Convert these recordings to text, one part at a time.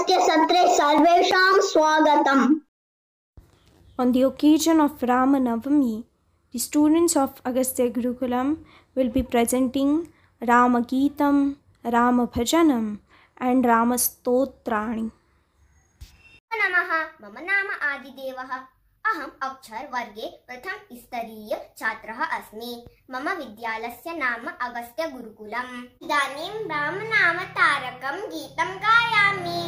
साहित्यसत्रे सर्वेषां स्वागतम् On the occasion of Rama Navami, the students of Agastya Gurukulam will be presenting Rama Geetam, Rama Bhajanam, and Rama Stotrani. नमः मम नाम आदिदेवः अहम् अक्षरवर्गे प्रथमस्तरीय छात्रः अस्मि। मम विद्यालयस्य नाम अगस्त्यगुरुकुलम्। इदानीं रामनामतारकं गीतं गायामि।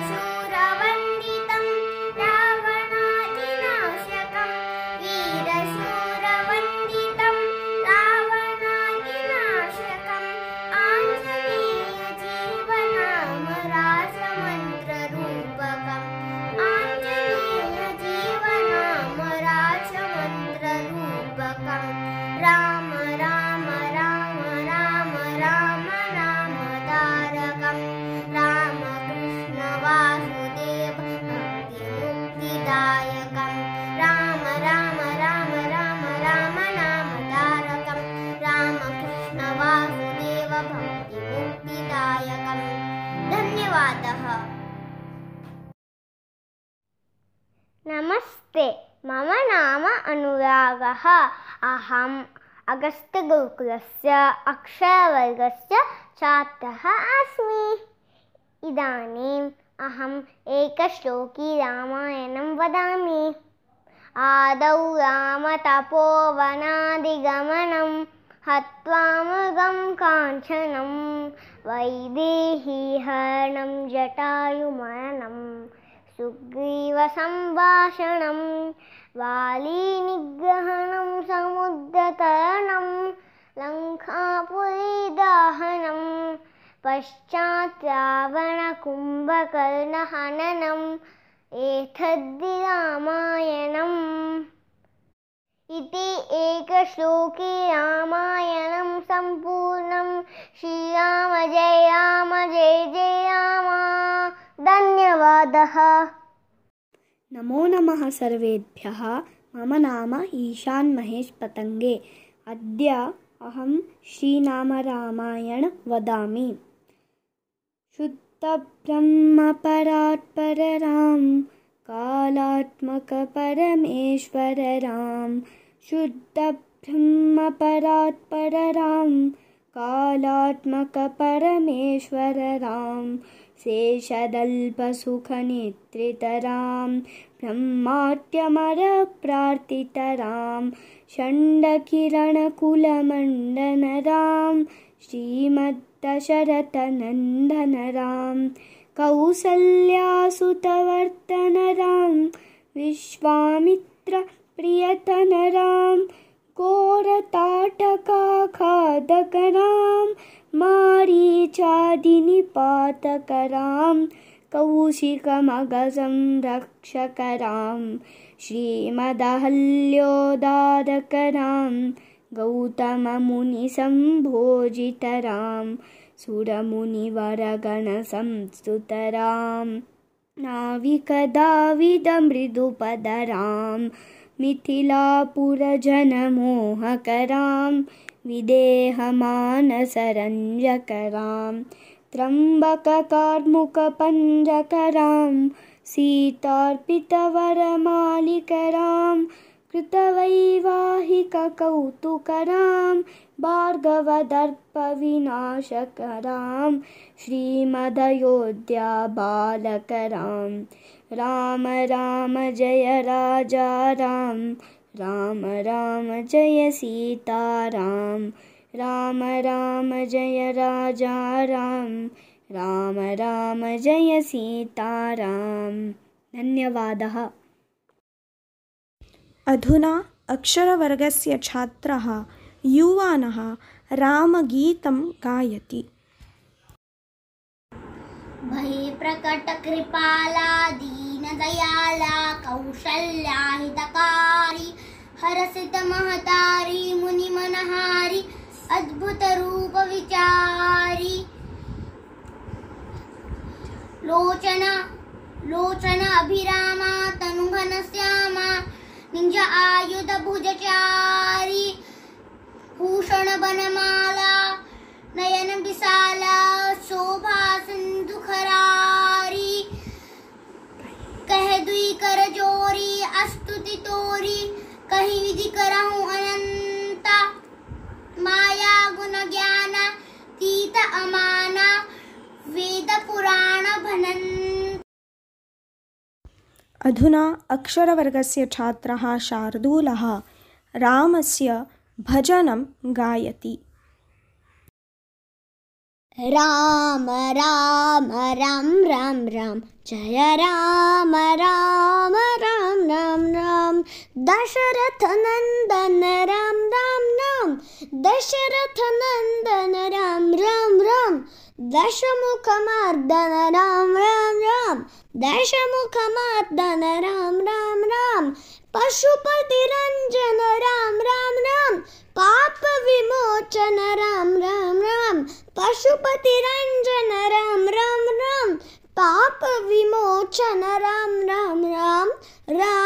शूरवन् अनुरागः अहम् अगस्त्यगुरुकुलस्य अक्षरवर्गस्य छात्रः अस्मि। इदानीम् अहम् एकश्लोकी रामायणं वदामि। आदौ रामतपोवनादिगमनं हत्वा मृगं काञ्चनं वैदेहीहरणं जटायुमरणं सुग्रीवसम्भाषणं वालीनिग्रहणं समुद्रतरणं लङ्कापुरीदाहनं पश्चात् रावणकुम्भकर्णहननम् एतद्धि रामायणम् इति एकश्लोके रामायणं सम्पूर्णं। श्रीराम जय राम जय जय राम। धन्यवादः नमो नमः सर्वेभ्यः। मम नाम ईशान् महेश पतङ्गे अद्य अहं श्रीनामरामायण वदामि शुद्धब्रह्मपरात्पररां कालात्मकपरमेश्वररां शुद्धब्रह्मपरात्पररां कालात्मकपरमेश्वररां शेषदल्पसुखनेत्रितरां ब्रह्माट्यमरप्रार्थितरां षण्डकिरणकुलमण्डनरां श्रीमद्दशरथनन्दनरां कौसल्यासुतवर्तनरां विश्वामित्रप्रियतनरां घोरताटकाखादकरां मारीचादिनिपातकरां कौशिकमगसंरक्षकरां श्रीमदहल्योदारकरां गौतममुनिसम्भोजितरां सुरमुनिवरगणसंस्तुतरां नाविकदाविदमृदुपदरां मिथिलापुरजनमोहकरां विदेहमानसरञ्जकरां त्र्यम्बककार्मुकपञ्जकरां सीतार्पितवरमालिकरां कृतवैवाहिककौतुकरां भार्गवदर्पविनाशकरां श्रीमदयोध्याबालकरां राम राम जय राजा राम राम राम जय सीताराम। राम राम जय राजा राम राम राम जय सीताराम। धन्यवादः। अधुना अक्षरवर्गस्य छात्रः युवानः रामगीतं गायति। भये प्रकट कृपाला दीनदयाला कौशल्या हितकारी हरसित महतारी मुनिमनहारी अद्भुत रूप विचारी। लोचना, लोचन अभिरामा तनुघन श्यामा, निज आयुध भुजचारी। भूषण बनमाला, नयन विशाला, शोभा सिंधु खरारी। कह दुई कर जोरी, अस्तुति तोरी। कही विधि करहूं अनंता माया गुण ज्ञान तीत अमाना वेद पुराण भनन अधुना अक्षरवर्गस्य छात्रः शार्दूलः रामस्य भजनं गायति। राम राम राम राम राम जय राम राम राम। राम राम। दशरथ नंदन राम राम राम। दशरथ नंदन राम राम राम। दशमुख मर्दन राम राम राम। दशमुख मर्दन राम राम राम। पशुपति रंजन राम राम राम। पाप विमोचन राम राम राम। पशुपति रंजन राम राम राम। पाप विमोचन राम राम राम। राम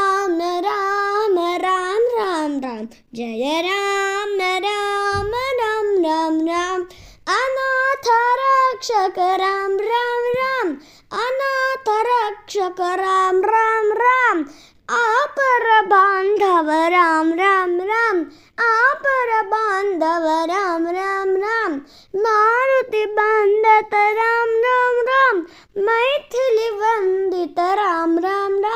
जय राम राम राम राम राम। अनाथ रक्षक राम राम राम। अनाथ रक्षक राम राम राम। आपर बांधव राम राम राम। आपर बांधव राम राम राम। मारुति बंदत राम राम राम। मैथिली वंदित राम राम राम।